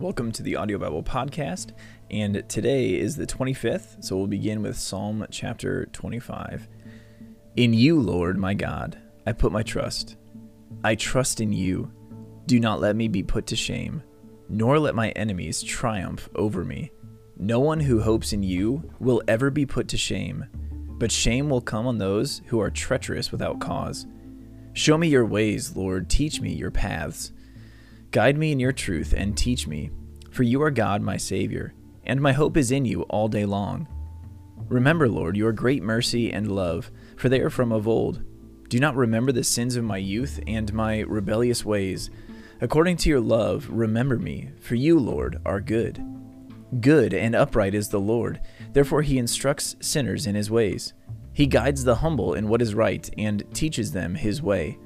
Welcome to the Audio Bible Podcast, and today is the 25th, so we'll begin with Psalm chapter 25. In you, Lord my God, I put my trust. I trust in you. Do not let me be put to shame, nor let my enemies triumph over me. No one who hopes in you will ever be put to shame, but shame will come on those who are treacherous without cause. Show me your ways, Lord, teach me your paths. Guide me in your truth and teach me, for you are God, my Savior, and my hope is in you all day long. Remember, Lord, your great mercy and love, for they are from of old. Do not remember the sins of my youth and my rebellious ways. According to your love, remember me, for you, Lord, are good. Good and upright is the Lord, therefore he instructs sinners in his ways. He guides the humble in what is right and teaches them his way.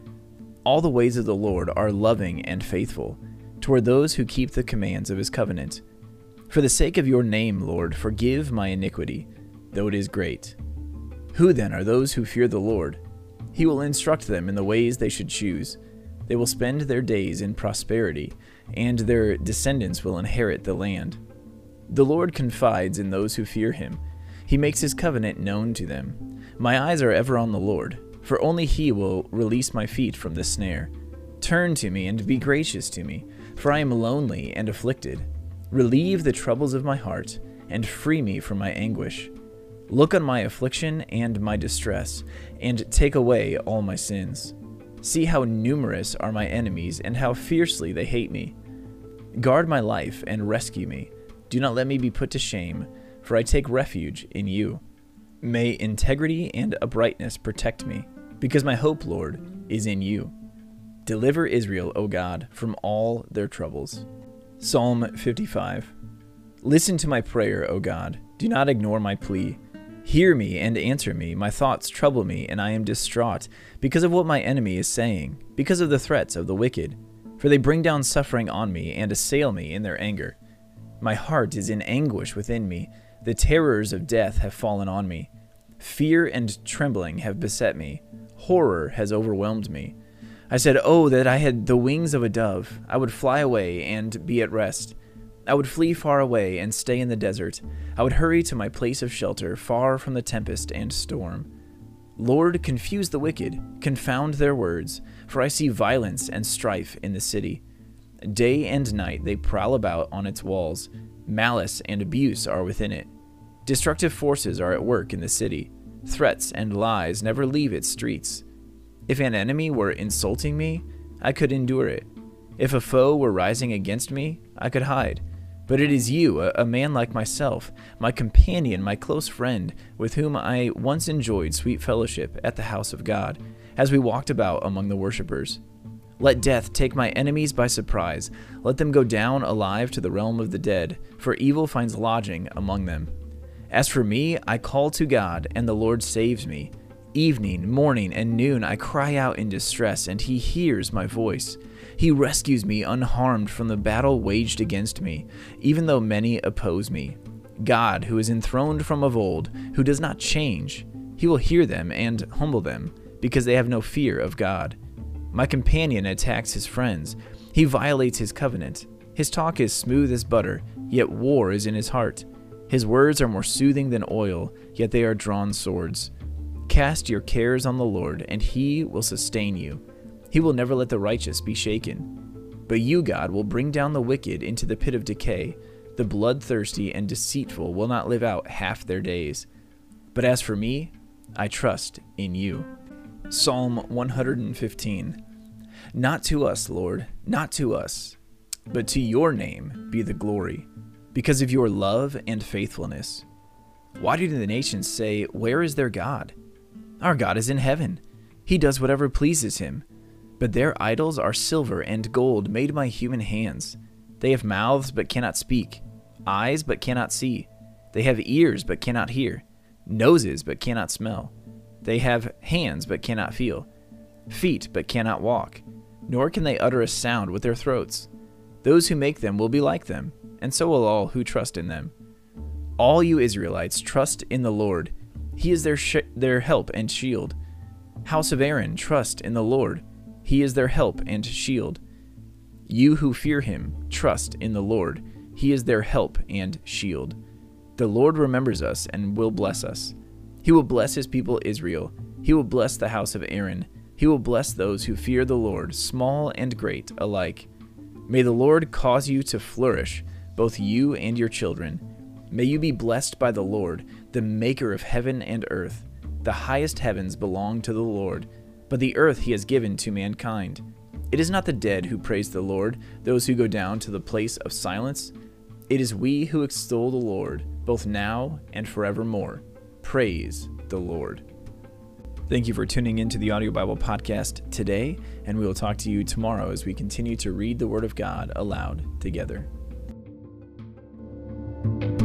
All the ways of the Lord are loving and faithful toward those who keep the commands of his covenant. For the sake of your name, Lord, forgive my iniquity, though it is great. Who then are those who fear the Lord? He will instruct them in the ways they should choose. They will spend their days in prosperity, and their descendants will inherit the land. The Lord confides in those who fear him. He makes his covenant known to them. My eyes are ever on the Lord for only he will release my feet from the snare. Turn to me and be gracious to me, for I am lonely and afflicted. Relieve the troubles of my heart, and free me from my anguish. Look on my affliction and my distress, and take away all my sins. See how numerous are my enemies, and how fiercely they hate me. Guard my life and rescue me. Do not let me be put to shame, for I take refuge in you. May integrity and uprightness protect me, because my hope, Lord, is in you. Deliver Israel, O God, from all their troubles. Psalm 55 Listen to my prayer, O God. Do not ignore my plea. Hear me and answer me. My thoughts trouble me, and I am distraught because of what my enemy is saying, because of the threats of the wicked. For they bring down suffering on me and assail me in their anger. My heart is in anguish within me. The terrors of death have fallen on me. Fear and trembling have beset me. Horror has overwhelmed me. I said, Oh, that I had the wings of a dove! I would fly away and be at rest. I would flee far away and stay in the desert. I would hurry to my place of shelter, far from the tempest and storm. Lord, confuse the wicked, confound their words, for I see violence and strife in the city. Day and night they prowl about on its walls. Malice and abuse are within it. Destructive forces are at work in the city. Threats and lies never leave its streets. If an enemy were insulting me, I could endure it. If a foe were rising against me, I could hide. But it is you, a, man like myself, my companion, my close friend, with whom I once enjoyed sweet fellowship at the house of God, as we walked about among the worshippers. Let death take my enemies by surprise. Let them go down alive to the realm of the dead, for evil finds lodging among them. As for me, I call to God, and the Lord saves me. Evening, morning, and noon I cry out in distress, and he hears my voice. He rescues me unharmed from the battle waged against me, even though many oppose me. God, who is enthroned from of old, who does not change, he will hear them and humble them, because they have no fear of God. My companion attacks his friends. He violates his covenant. His talk is smooth as butter, yet war is in his heart. His words are more soothing than oil, yet they are drawn swords. Cast your cares on the Lord, and he will sustain you. He will never let the righteous be shaken. But you, God, will bring down the wicked into the pit of decay. The bloodthirsty and deceitful will not live out half their days. But as for me, I trust in you. Psalm 115 Not to us, Lord, not to us, but to your name be the glory because of your love and faithfulness. Why do the nations say, Where is their God? Our God is in heaven. He does whatever pleases him. But their idols are silver and gold made by human hands. They have mouths but cannot speak, eyes but cannot see. They have ears but cannot hear, noses but cannot smell. They have hands but cannot feel, feet but cannot walk, nor can they utter a sound with their throats. Those who make them will be like them and so will all who trust in them. All you Israelites, trust in the Lord. He is their, sh- their help and shield. House of Aaron, trust in the Lord. He is their help and shield. You who fear him, trust in the Lord. He is their help and shield. The Lord remembers us and will bless us. He will bless his people Israel. He will bless the house of Aaron. He will bless those who fear the Lord, small and great alike. May the Lord cause you to flourish, both you and your children. May you be blessed by the Lord, the maker of heaven and earth. The highest heavens belong to the Lord, but the earth he has given to mankind. It is not the dead who praise the Lord, those who go down to the place of silence. It is we who extol the Lord, both now and forevermore. Praise the Lord. Thank you for tuning in to the Audio Bible Podcast today, and we will talk to you tomorrow as we continue to read the Word of God aloud together. Bye.